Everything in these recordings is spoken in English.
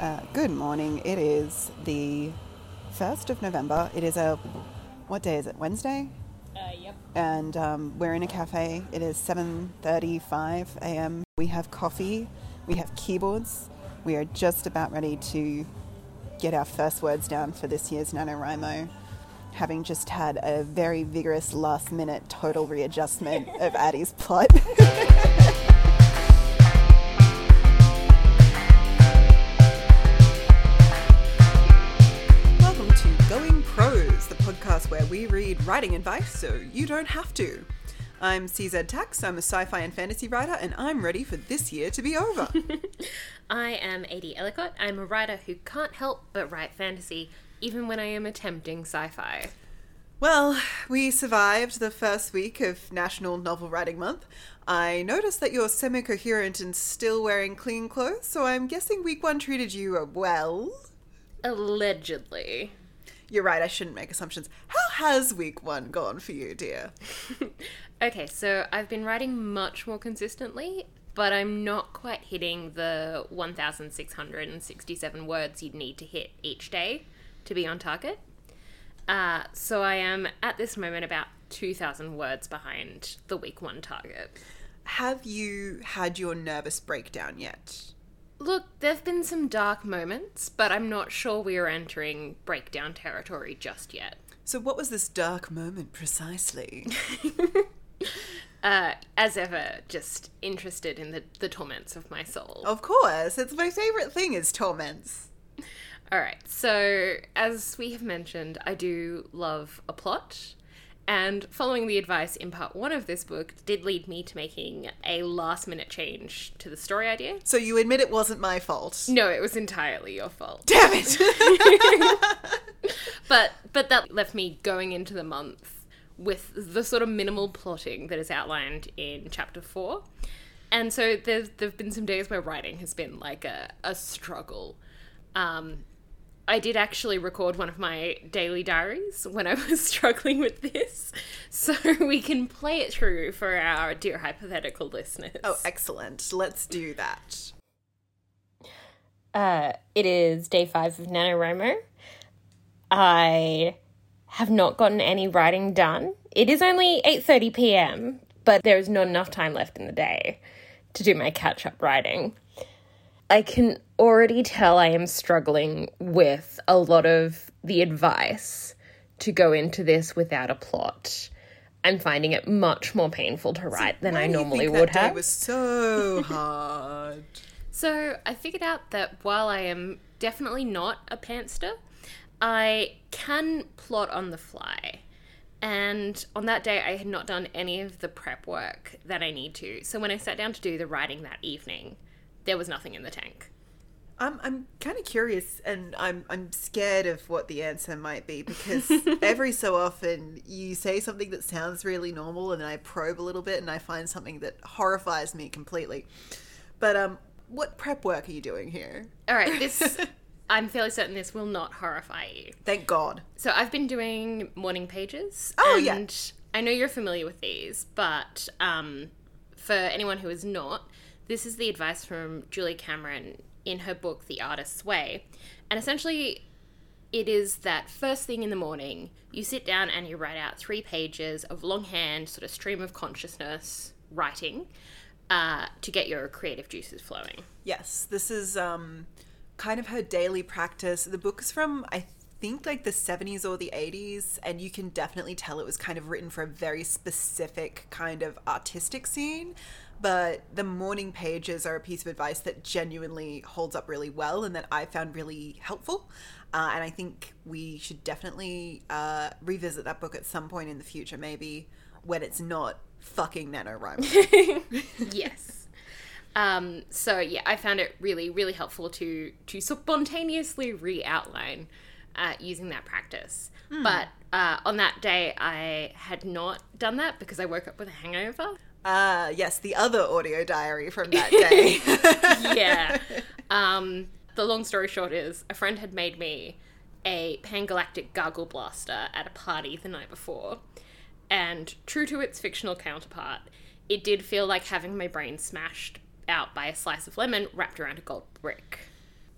Uh, good morning. It is the 1st of November. It is a, what day is it? Wednesday? Uh, yep. And um, we're in a cafe. It is 7.35 a.m. We have coffee. We have keyboards. We are just about ready to get our first words down for this year's NaNoWriMo, having just had a very vigorous last minute total readjustment of Addie's plot. writing advice so you don't have to. I'm CZ Tacks, I'm a sci fi and fantasy writer, and I'm ready for this year to be over. I am AD Ellicott. I'm a writer who can't help but write fantasy, even when I am attempting sci fi. Well, we survived the first week of National Novel Writing Month. I noticed that you're semi coherent and still wearing clean clothes, so I'm guessing week one treated you uh, well. Allegedly. You're right, I shouldn't make assumptions. How has week one gone for you, dear? Okay, so I've been writing much more consistently, but I'm not quite hitting the 1,667 words you'd need to hit each day to be on target. Uh, so I am at this moment about 2,000 words behind the week one target. Have you had your nervous breakdown yet? Look, there have been some dark moments, but I'm not sure we are entering breakdown territory just yet. So, what was this dark moment precisely? Uh, as ever, just interested in the, the torments of my soul. of course, it's my favorite thing is torments. All right, so as we have mentioned, I do love a plot. And following the advice in part one of this book did lead me to making a last minute change to the story idea. So, you admit it wasn't my fault. No, it was entirely your fault. Damn it! But but that left me going into the month with the sort of minimal plotting that is outlined in chapter four. And so there's there've been some days where writing has been like a, a struggle. Um I did actually record one of my daily diaries when I was struggling with this. So we can play it through for our dear hypothetical listeners. oh, excellent. Let's do that. Uh, it is day five of NaNoWriMo. I have not gotten any writing done. It is only 8.30 p.m., but there is not enough time left in the day to do my catch-up writing. I can already tell I am struggling with a lot of the advice to go into this without a plot. I'm finding it much more painful to write than Why I do you normally think would that day have. was so hard. So I figured out that while I am definitely not a pantser, I can plot on the fly. And on that day, I had not done any of the prep work that I need to. So when I sat down to do the writing that evening, there was nothing in the tank. I'm I'm kind of curious, and I'm I'm scared of what the answer might be because every so often you say something that sounds really normal, and then I probe a little bit, and I find something that horrifies me completely. But um, what prep work are you doing here? All right, this, I'm fairly certain this will not horrify you. Thank God. So I've been doing morning pages. Oh, and yeah. I know you're familiar with these, but um, for anyone who is not, this is the advice from Julia Cameron in her book The Artist's Way. And essentially, it is that first thing in the morning, you sit down and you write out three pages of longhand, sort of stream of consciousness writing uh, to get your creative juices flowing. Yes, this is um, kind of her daily practice. The book is from, I think, like the 70s or the 80s, and you can definitely tell it was kind of written for a very specific kind of artistic scene. But the morning pages are a piece of advice that genuinely holds up really well and that I found really helpful. Uh, and I think we should definitely uh, revisit that book at some point in the future, maybe when it's not fucking NaNoWriMo. yes. Um, so yeah, I found it really, really helpful to to spontaneously re-outline uh, using that practice. But uh, on that day, I had not done that because I woke up with a hangover. Ah, yes, the other audio diary from that day. yeah. Um, the long story short is a friend had made me a pangalactic gargle blaster at a party the night before. And true to its fictional counterpart, it did feel like having my brain smashed out by a slice of lemon wrapped around a gold brick.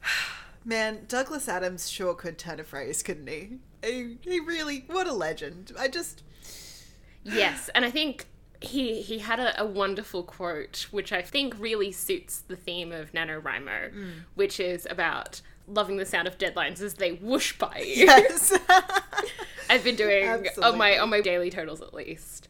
Man, Douglas Adams sure could turn a phrase, couldn't he? He, he really, what a legend. I just, Yes, and I think he he had a, a wonderful quote which I think really suits the theme of NaNoWriMo, Mm. which is about loving the sound of deadlines as they whoosh by you. yes. I've been doing on my on my daily totals at least,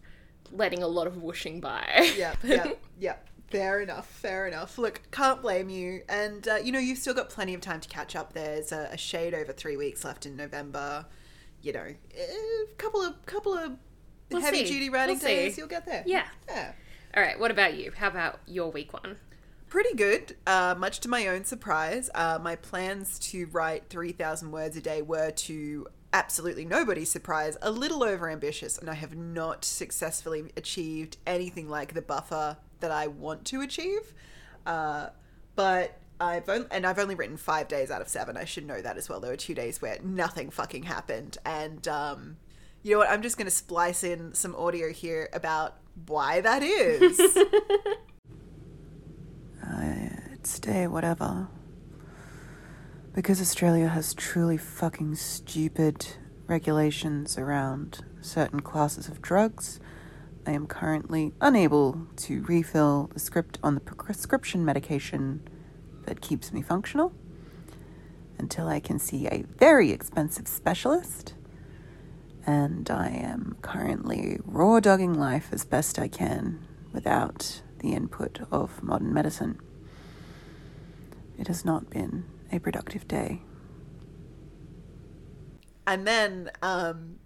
letting a lot of whooshing by. yeah, yeah, yeah. Fair enough, fair enough. Look, can't blame you. And, uh, you know, you've still got plenty of time to catch up. There's a, a shade over three weeks left in November. You know, a couple of, couple of We'll heavy see. duty writing We'll see. days, you'll get there. Yeah. Yeah. All right, what about you? How about your week one? Pretty good. Uh, much to my own surprise, uh, my plans to write 3,000 words a day were to absolutely nobody's surprise a little over ambitious, and I have not successfully achieved anything like the buffer that I want to achieve. Uh, but I've only, and I've only written five days out of seven. I should know that as well. There were two days where nothing fucking happened, and um, you know what? I'm just going to splice in some audio here about why that is. Uh, stay, whatever. Because Australia has truly fucking stupid regulations around certain classes of drugs, I am currently unable to refill the script on the prescription medication that keeps me functional until I can see a very expensive specialist. And I am currently raw dogging life as best I can without the input of modern medicine. It has not been a productive day. And then, um,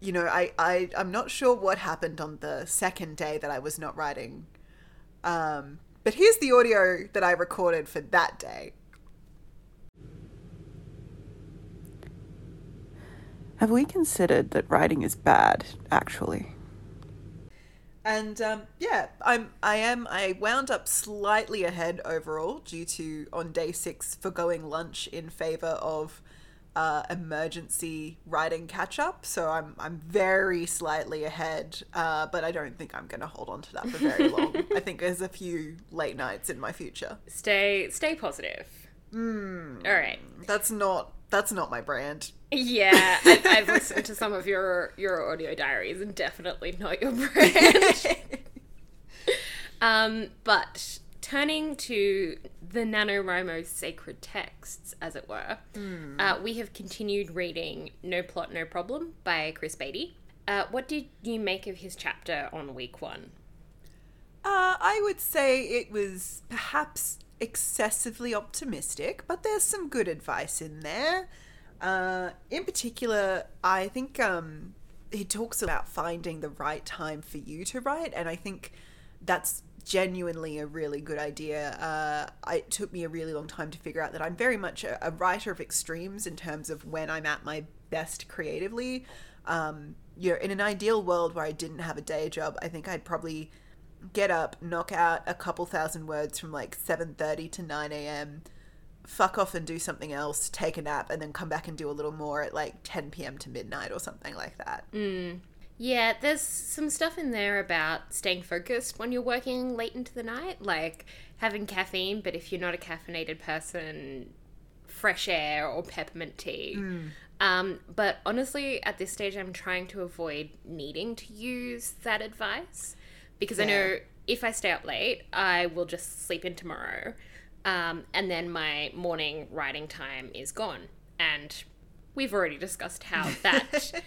you know, I, I, I'm not sure what happened on the second day that I was not writing. Um, but here's the audio that I recorded for that day. Have we considered that writing is bad, actually? And um, yeah, I'm I am I wound up slightly ahead overall due to on day six forgoing lunch in favor of uh, emergency writing catch up. So I'm I'm very slightly ahead, uh, but I don't think I'm going to hold on to that for very long. I think there's a few late nights in my future. Stay stay positive. Hmm. All right. That's not that's not my brand. Yeah, I've, I've listened to some of your your audio diaries and definitely not your brand. um, but turning to the NaNoWriMo sacred texts, as it were, uh, we have continued reading No Plot, No Problem by Chris Baty. Uh, what did you make of his chapter on week one? Uh, I would say it was perhaps excessively optimistic, but there's some good advice in there. Uh, in particular, I think um, he talks about finding the right time for you to write, and I think that's genuinely a really good idea. Uh, it took me a really long time to figure out that I'm very much a, a writer of extremes in terms of when I'm at my best creatively. Um, you know, in an ideal world where I didn't have a day job, I think I'd probably get up, knock out a couple thousand words from like 7:30 to 9 a.m., fuck off and do something else, take a nap, and then come back and do a little more at like 10 p.m. to midnight or something like that. Yeah, there's some stuff in there about staying focused when you're working late into the night, like having caffeine, but if you're not a caffeinated person, fresh air or peppermint tea. Um, but honestly, at this stage, I'm trying to avoid needing to use that advice because I know if I stay up late, I will just sleep in tomorrow. Um, and then my morning writing time is gone. And we've already discussed how that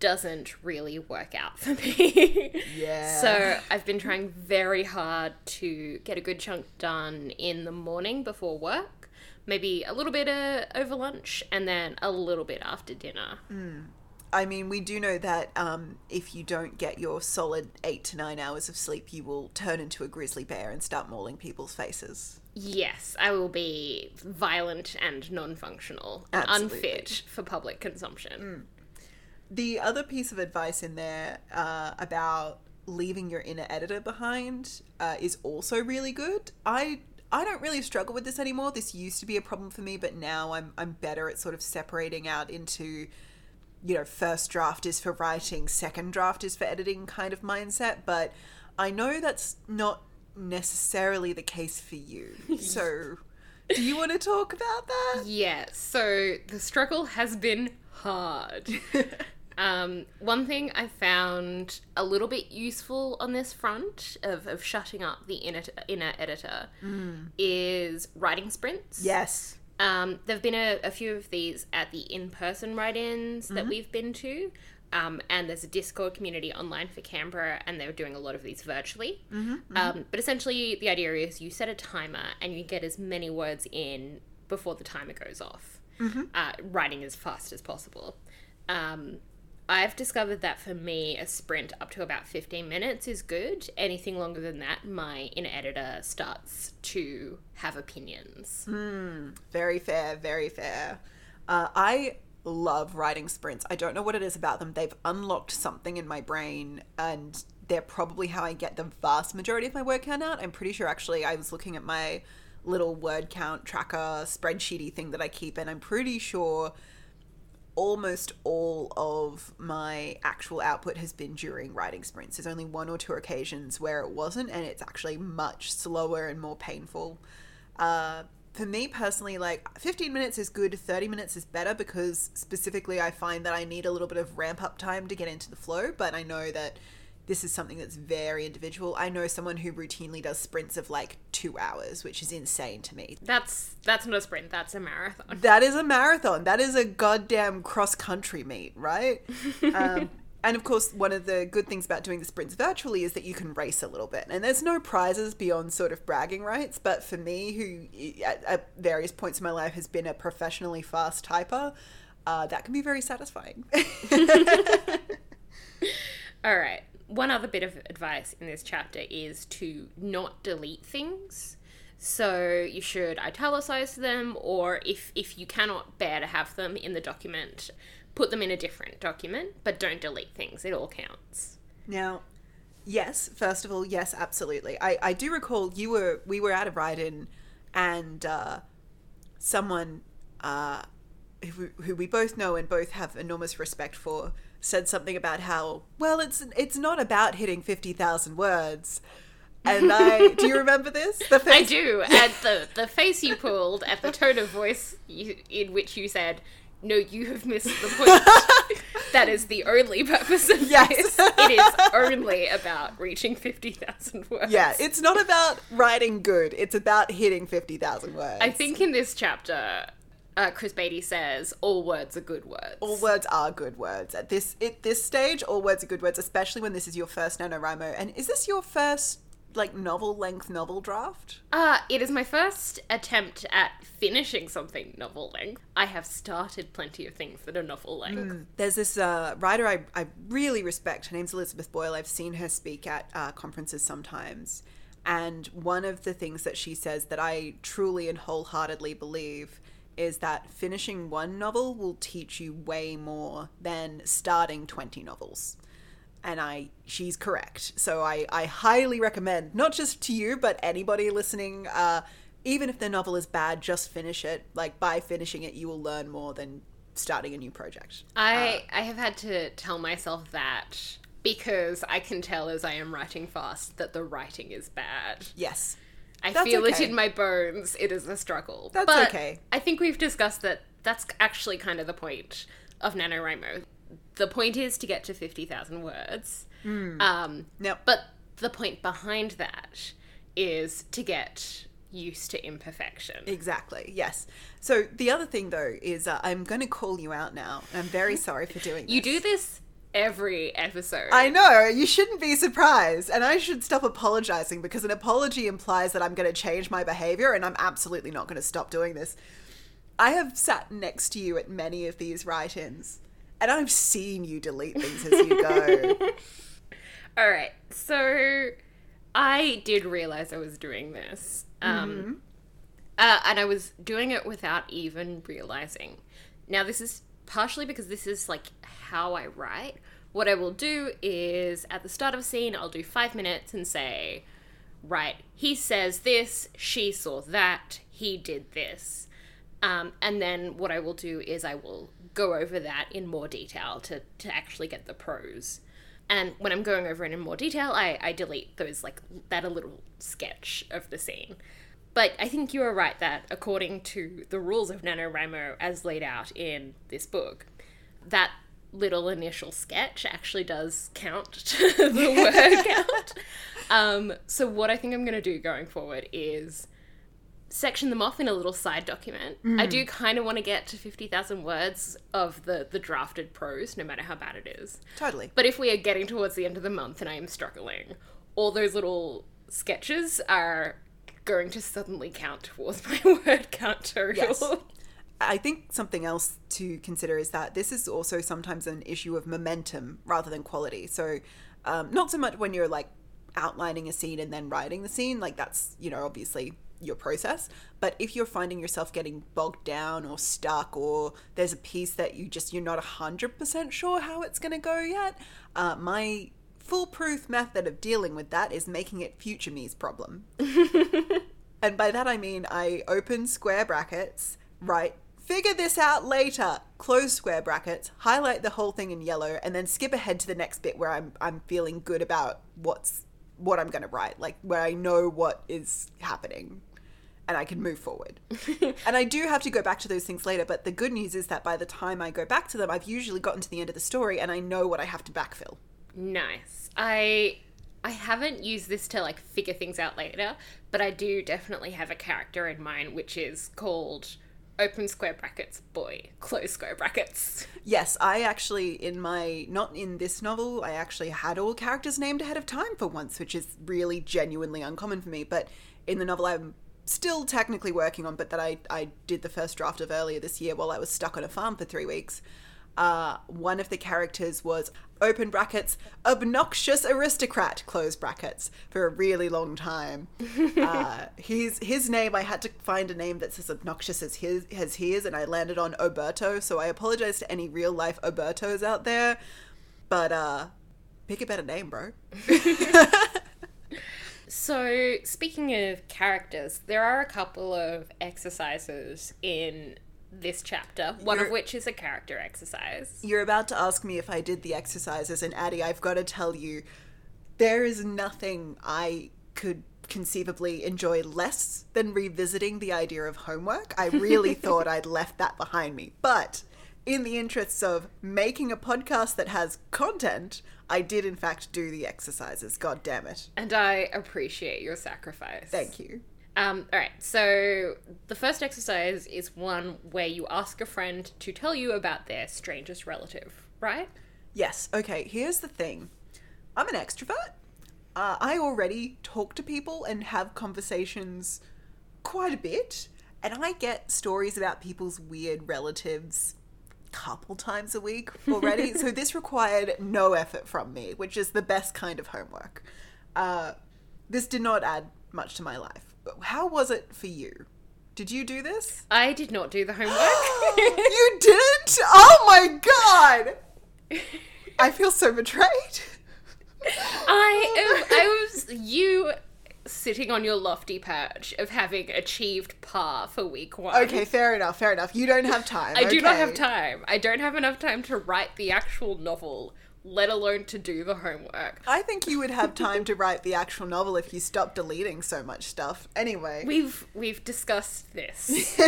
doesn't really work out for me. Yeah. So I've been trying very hard to get a good chunk done in the morning before work, maybe a little bit uh, over lunch, and then a little bit after dinner. I mean, we do know that um, if you don't get your solid eight to nine hours of sleep, you will turn into a grizzly bear and start mauling people's faces. Yes, I will be violent and non functional, unfit for public consumption. The other piece of advice in there uh, about leaving your inner editor behind uh, is also really good. I I don't really struggle with this anymore. This used to be a problem for me, but now I'm I'm better at sort of separating out into you know, first draft is for writing, second draft is for editing kind of mindset, but I know that's not necessarily the case for you. So Do you want to talk about that? Yeah, so the struggle has been hard. um, one thing I found a little bit useful on this front of, of shutting up the inner, inner editor is writing sprints. Yes. Um, there have been a, a few of these at the in person write ins that we've been to. Um, and there's a Discord community online for Canberra, and they're doing a lot of these virtually. Um, but essentially, the idea is you set a timer and you get as many words in before the timer goes off, uh, writing as fast as possible. Um, I've discovered that for me, a sprint up to about 15 minutes is good. Anything longer than that, my inner editor starts to have opinions. Very fair, very fair. Uh, I love writing sprints. I don't know what it is about them. They've unlocked something in my brain, and they're probably how I get the vast majority of my count out. I'm pretty sure, actually, I was looking at my little word count tracker spreadsheety thing that I keep, and I'm pretty sure almost all of my actual output has been during writing sprints. There's only one or two occasions where it wasn't, and it's actually much slower and more painful. Uh, for me personally, like 15 minutes is good, 30 minutes is better because specifically I find that I need a little bit of ramp up time to get into the flow, but I know that this is something that's very individual. I know someone who routinely does sprints of like two hours, which is insane to me. That's that's not a sprint. That's a marathon. That is a marathon. That is a goddamn cross country meet, right? um, and of course, one of the good things about doing the sprints virtually is that you can race a little bit. And there's no prizes beyond sort of bragging rights. But for me, who at, at various points in my life has been a professionally fast typer, uh, that can be very satisfying. All right. One other bit of advice in this chapter is to not delete things. So you should italicize them, or if if you cannot bear to have them in the document, put them in a different document, but don't delete things. It all counts. Now, yes, first of all, yes, absolutely. I, I do recall you were we were at a ride-in, and uh, someone uh, who, who we both know and both have enormous respect for said something about how well it's it's not about hitting fifty thousand words. And I do you remember this? The I do, and the the face you pulled at the tone of voice you, in which you said, "No, you have missed the point." that is the only purpose of Yes. this. It is only about reaching fifty thousand words. Yeah, it's not about writing good. It's about hitting fifty thousand words. I think in this chapter, uh, Chris Baty says all words are good words. all words are good words at this at this stage. All words are good words, especially when this is your first NaNoWriMo. And is this your first like novel length novel draft? Uh, it is my first attempt at finishing something novel length. I have started plenty of things that are novel length. There's this uh, writer I, I really respect. Her name's Elizabeth Boyle. I've seen her speak at uh, conferences sometimes. And one of the things that she says that I truly and wholeheartedly believe is that finishing one novel will teach you way more than starting 20 novels. And I, she's correct. So I, I highly recommend, not just to you, but anybody listening, uh, even if the novel is bad, just finish it. Like by finishing it, you will learn more than starting a new project. I I have had to tell myself that because I can tell as I am writing fast that the writing is bad. Yes. I That's feel okay. it in my bones. It is a struggle. That's But okay. I think we've discussed that that's actually kind of the point of NaNoWriMo. The point is to get to 50,000 words. Um, No. but the point behind that is to get used to imperfection. Exactly. Yes. So the other thing though is uh, I'm going to call you out now. I'm very sorry for doing this. You do this every episode. I know. You shouldn't be surprised. And I should stop apologizing because an apology implies that I'm going to change my behavior and I'm absolutely not going to stop doing this. I have sat next to you at many of these write-ins and I've seen you delete things as you go. All right. So I did realize I was doing this. Um, uh, and I was doing it without even realizing. Now, this is partially because this is like how I write. What I will do is at the start of a scene, I'll do five minutes and say, right, he says this, she saw that, he did this. Um, and then what I will do is I will go over that in more detail to, to actually get the prose. And when I'm going over it in more detail, I, I delete those like that a little sketch of the scene. But I think you are right that according to the rules of NaNoWriMo as laid out in this book, that little initial sketch actually does count to the word count. Um, so what I think I'm going to do going forward is section them off in a little side document. I do kind of want to get to 50,000 words of the, the drafted prose, no matter how bad it is. Totally. But if we are getting towards the end of the month and I am struggling, all those little sketches are going to suddenly count towards my word count total. Yes. I think something else to consider is that this is also sometimes an issue of momentum rather than quality. So, um, not so much when you're like outlining a scene and then writing the scene, like that's, you know, obviously your process. But if you're finding yourself getting bogged down or stuck, or there's a piece that you just, you're not 100% sure how it's going to go yet, uh, my foolproof method of dealing with that is making it future me's problem. And by that I mean I open square brackets, write, figure this out later, close square brackets, highlight the whole thing in yellow, and then skip ahead to the next bit where I'm I'm feeling good about what's what I'm gonna write, like where I know what is happening and I can move forward. and I do have to go back to those things later, but the good news is that by the time I go back to them, I've usually gotten to the end of the story and I know what I have to backfill. Nice. I I haven't used this to like figure things out later, but I do definitely have a character in mind which is called open square brackets boy, close square brackets. Yes, I actually, in my, not in this novel, I actually had all characters named ahead of time for once, which is really genuinely uncommon for me. But in the novel I'm still technically working on, but that I, I did the first draft of earlier this year while I was stuck on a farm for three weeks, uh, one of the characters was open brackets obnoxious aristocrat close brackets for a really long time. uh, his his name I had to find a name that's as obnoxious as his as his, and I landed on Oberto. So I apologize to any real life Obertos out there, but uh, pick a better name, bro. So, speaking of characters, there are a couple of exercises in this chapter, one of You're- which is a character exercise. You're about to ask me if I did the exercises, and Addie, I've got to tell you, there is nothing I could conceivably enjoy less than revisiting the idea of homework. I really thought I'd left that behind me. But in the interests of making a podcast that has content, I did in fact do the exercises. God damn it. And I appreciate your sacrifice. Thank you. Um, all right, so the first exercise is one where you ask a friend to tell you about their strangest relative, right? Yes. Okay. Here's the thing. I'm an extrovert. Uh, I already talk to people and have conversations quite a bit, and I get stories about people's weird relatives couple times a week already. so this required no effort from me, which is the best kind of homework. Uh, this did not add much to my life. How was it for you? Did you do this? I did not do the homework. you didn't? Oh my god! I feel so betrayed. I am, I was you sitting on your lofty perch of having achieved par for week one. Okay, fair enough, fair enough. You don't have time. I do not have time. I don't have enough time to write the actual novel, let alone to do the homework. I think you would have time to write the actual novel if you stopped deleting so much stuff. Anyway. We've we've discussed this.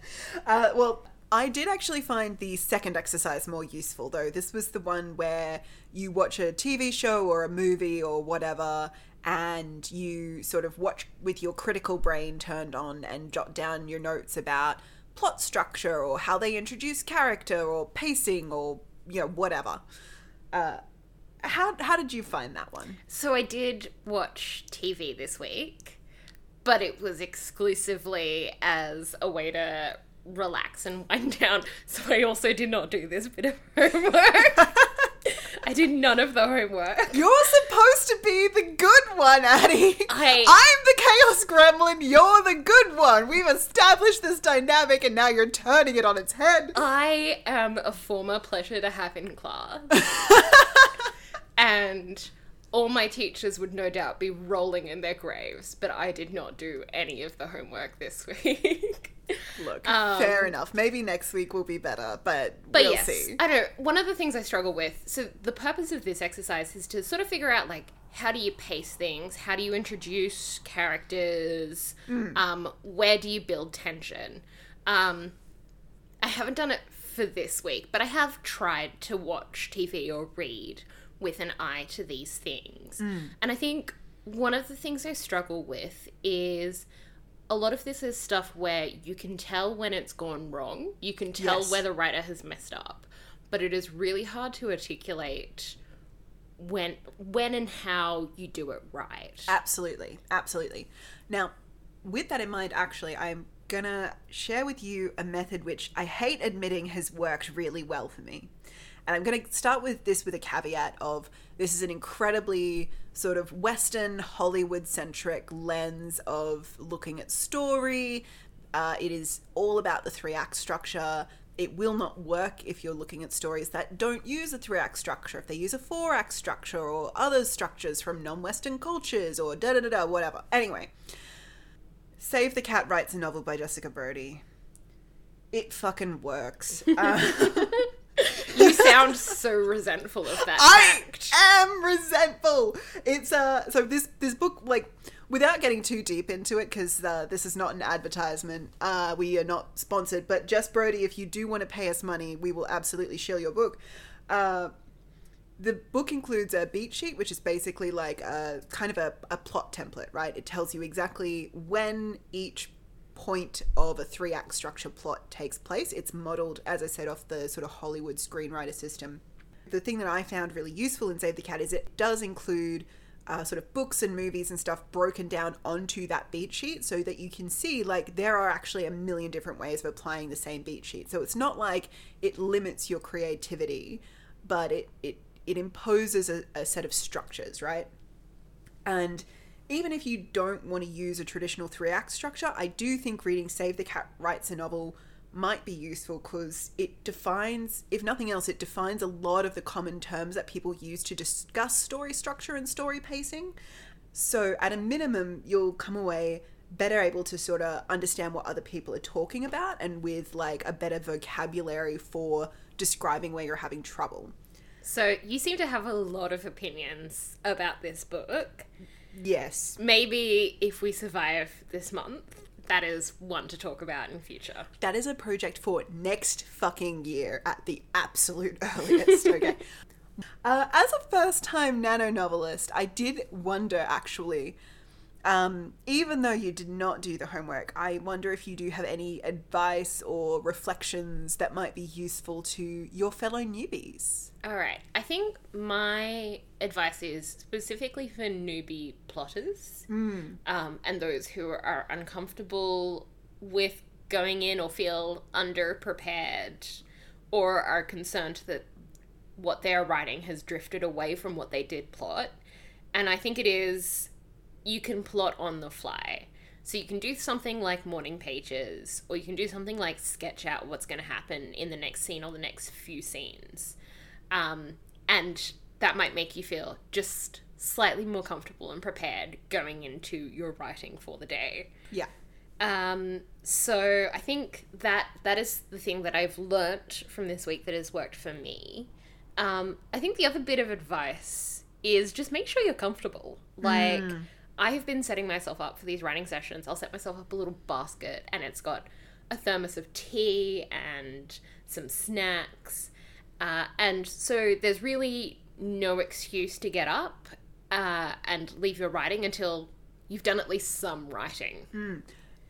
uh, well, I did actually find the second exercise more useful, though. This was the one where you watch a TV show or a movie or whatever, and you sort of watch with your critical brain turned on and jot down your notes about plot structure or how they introduce character or pacing or, you know, whatever. Uh, how, how did you find that one? So I did watch TV this week, but it was exclusively as a way to relax and wind down. So I also did not do this bit of homework. I did none of the homework. You're supposed be the good one, Addie. I- I'm the chaos gremlin. You're the good one. We've established this dynamic, and now you're turning it on its head. I am a former pleasure to have in class. and all my teachers would no doubt be rolling in their graves, but I did not do any of the homework this week. Look, Um, fair enough. Maybe next week will be better, but, But we'll yes, see. I don't. One of the things I struggle with. So the purpose of this exercise is to sort of figure out like how do you pace things? How do you introduce characters? Um, where do you build tension? Um, I haven't done it for this week, but I have tried to watch TV or read with an eye to these things. And I think one of the things I struggle with is a lot of this is stuff where you can tell when it's gone wrong. You can tell Yes. where the writer has messed up, but it is really hard to articulate when when and how you do it right. Absolutely, absolutely. Now, with that in mind, actually, I'm gonna share with you a method which I hate admitting has worked really well for me. And I'm gonna start with this with a caveat of this is an incredibly sort of Western Hollywood centric lens of looking at story. Uh, it is all about the three act structure. It will not work if you're looking at stories that don't use a three act structure. If they use a four act structure or other structures from non Western cultures or da da da da, whatever. Anyway, Save the Cat writes a novel by Jessica Brody. It fucking works. Uh, you sound so resentful of that I fact. am resentful. It's uh so this this book like without getting too deep into it because uh, this is not an advertisement. Uh, we are not sponsored, but Jess Brody, if you do want to pay us money, we will absolutely share your book. Uh, the book includes a beat sheet, which is basically like a kind of a, a plot template, right? It tells you exactly when each point of a three act structure plot takes place. It's modeled, as I said, off the sort of Hollywood screenwriter system. The thing that I found really useful in Save the Cat is it does include uh, sort of books and movies and stuff broken down onto that beat sheet so that you can see like there are actually a million different ways of applying the same beat sheet. So it's not like it limits your creativity, but it, it, it imposes a, a set of structures, right? And even if you don't want to use a traditional three act structure, I do think reading Save the Cat Writes a Novel might be useful because it defines, if nothing else, it defines a lot of the common terms that people use to discuss story structure and story pacing. So, at a minimum, you'll come away better able to sort of understand what other people are talking about and with like a better vocabulary for describing where you're having trouble. So you seem to have a lot of opinions about this book. Yes. Maybe if we survive this month, that is one to talk about in future. That is a project for next fucking year at the absolute earliest. Okay. uh, as a first time nano novelist, I did wonder actually, um, even though you did not do the homework, I wonder if you do have any advice or reflections that might be useful to your fellow newbies. All right. I think my advice is specifically for newbie plotters um, and those who are uncomfortable with going in or feel underprepared or are concerned that what they are writing has drifted away from what they did plot. And I think it is you can plot on the fly. So you can do something like morning pages, or you can do something like sketch out what's going to happen in the next scene or the next few scenes. Um, and that might make you feel just slightly more comfortable and prepared going into your writing for the day. Yeah. Um, so I think that that is the thing that I've learnt from this week that has worked for me. Um, I think the other bit of advice is just make sure you're comfortable. Like I have been setting myself up for these writing sessions. I'll set myself up a little basket and it's got a thermos of tea and some snacks. Uh, and so there's really no excuse to get up uh, and leave your writing until you've done at least some writing.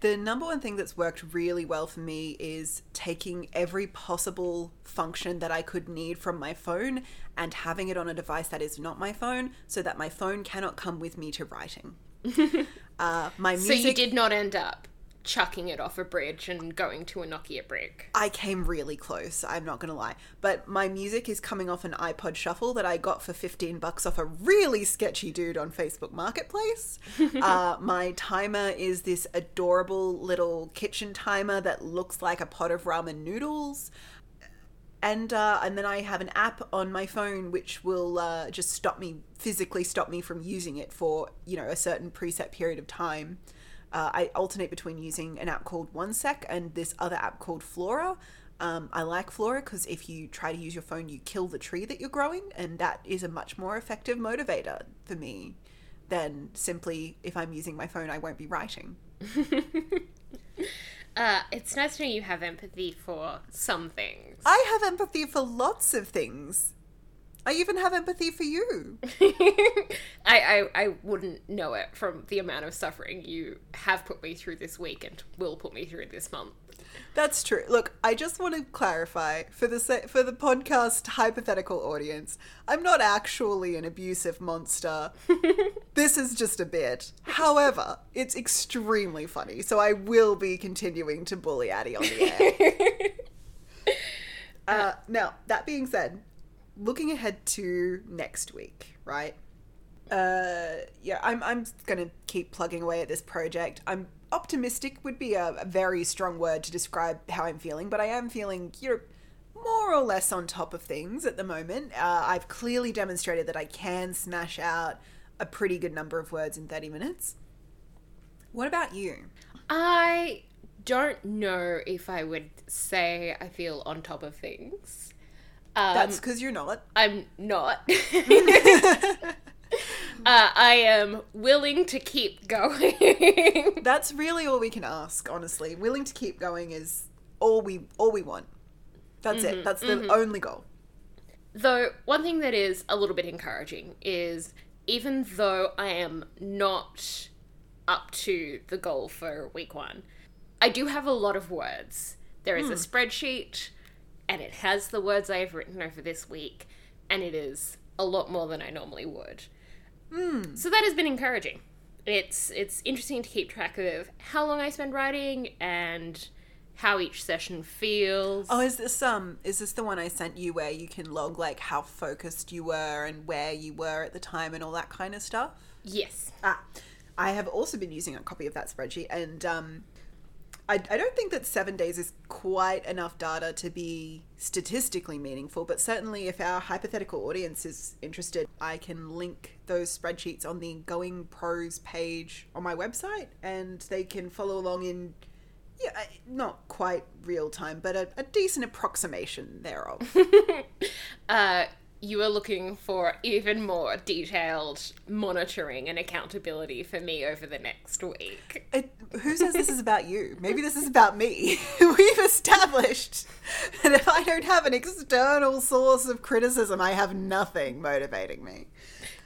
The number one thing that's worked really well for me is taking every possible function that I could need from my phone and having it on a device that is not my phone so that my phone cannot come with me to writing. uh, my So you did not end up chucking it off a bridge and going to a Nokia brick. I came really close, I'm not gonna lie. But my music is coming off an iPod Shuffle that I got for 15 bucks off a really sketchy dude on Facebook Marketplace. uh, my timer is this adorable little kitchen timer that looks like a pot of ramen noodles. And uh, and then I have an app on my phone which will uh, just stop me physically stop me from using it for you know a certain preset period of time. Uh, I alternate between using an app called OneSec and this other app called Flora. Um, I like Flora because if you try to use your phone, you kill the tree that you're growing, and that is a much more effective motivator for me than simply if I'm using my phone, I won't be writing. Uh, it's nice to know you have empathy for some things. I have empathy for lots of things. I even have empathy for you. I, I I wouldn't know it from the amount of suffering you have put me through this week and will put me through this month. That's true. Look, I just want to clarify for the for the podcast hypothetical audience. I'm not actually an abusive monster. this is just a bit. However, it's extremely funny, so I will be continuing to bully Addie on the air. uh, now, that being said, looking ahead to next week, right? Uh, yeah, I'm I'm gonna keep plugging away at this project. I'm optimistic would be a, a very strong word to describe how I'm feeling, but I am feeling you know more or less on top of things at the moment. Uh, I've clearly demonstrated that I can smash out a pretty good number of words in 30 minutes. What about you? I don't know if I would say I feel on top of things. Um, That's because you're not. I'm not. uh, I am willing to keep going. That's really all we can ask, honestly. Willing to keep going is all we all we want. That's it. That's the only goal. Though, one thing that is a little bit encouraging is even though I am not up to the goal for week one, I do have a lot of words. There is a spreadsheet, and it has the words I have written over this week, and it is a lot more than I normally would. So that has been encouraging. It's it's interesting to keep track of how long I spend writing and how each session feels. Oh, is this um is this the one I sent you where you can log like how focused you were and where you were at the time and all that kind of stuff? yes. Ah, I have also been using a copy of that spreadsheet, and um, I, I don't think that seven days is quite enough data to be statistically meaningful, but certainly if our hypothetical audience is interested, I can link those spreadsheets on the Going Pros page on my website, and they can follow along in. Yeah, not quite real time, but a, a decent approximation thereof. uh, you are looking for even more detailed monitoring and accountability for me over the next week. It, who says this is about you? Maybe this is about me. We've established that if I don't have an external source of criticism, I have nothing motivating me.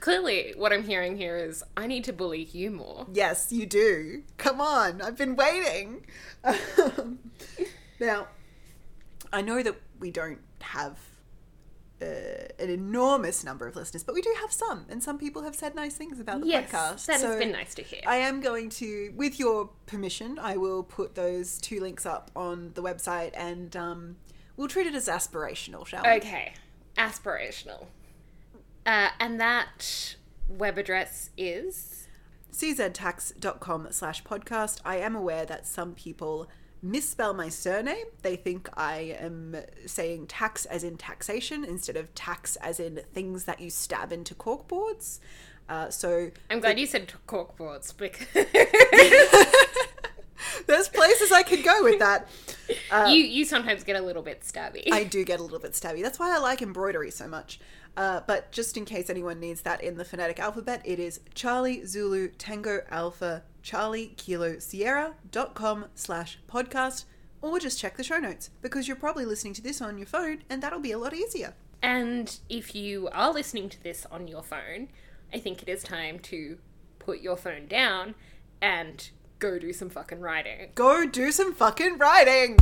Clearly, what I'm hearing here is I need to bully you more. Yes, you do. Come on, I've been waiting. Now, I know that we don't have uh, an enormous number of listeners, but we do have some, and some people have said nice things about the Yes, podcast. that so has been nice to hear. I am going to, with your permission, I will put those two links up on the website, and um, we'll treat it as aspirational, shall we? Okay, aspirational. Uh, and that web address is. cztacks.com slash podcast. I am aware that some people misspell my surname. They think I am saying tax as in taxation instead of tacks as in things that you stab into corkboards. Uh, so I'm glad you said corkboards because there's places I could go with that. you you sometimes get a little bit stabby. I do get a little bit stabby. That's why I like embroidery so much. Uh, but just in case anyone needs that in the phonetic alphabet, it is Charlie Zulu Tango Alpha Charlie Kilo Sierra dot com slash podcast, or just check the show notes because you're probably listening to this on your phone, and that'll be a lot easier. And if you are listening to this on your phone, I think it is time to put your phone down and go do some fucking writing. Go do some fucking writing.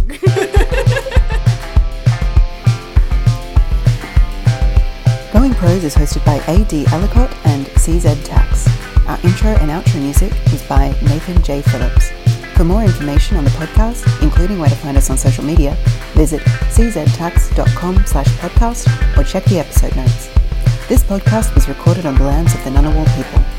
Going Pros is hosted by A.D. Ellicott and CZ Tacks. Our intro and outro music is by Nathan J. Phillips. For more information on the podcast, including where to find us on social media, visit cztacks.com slash podcast or check the episode notes. This podcast was recorded on the lands of the Ngunnawal people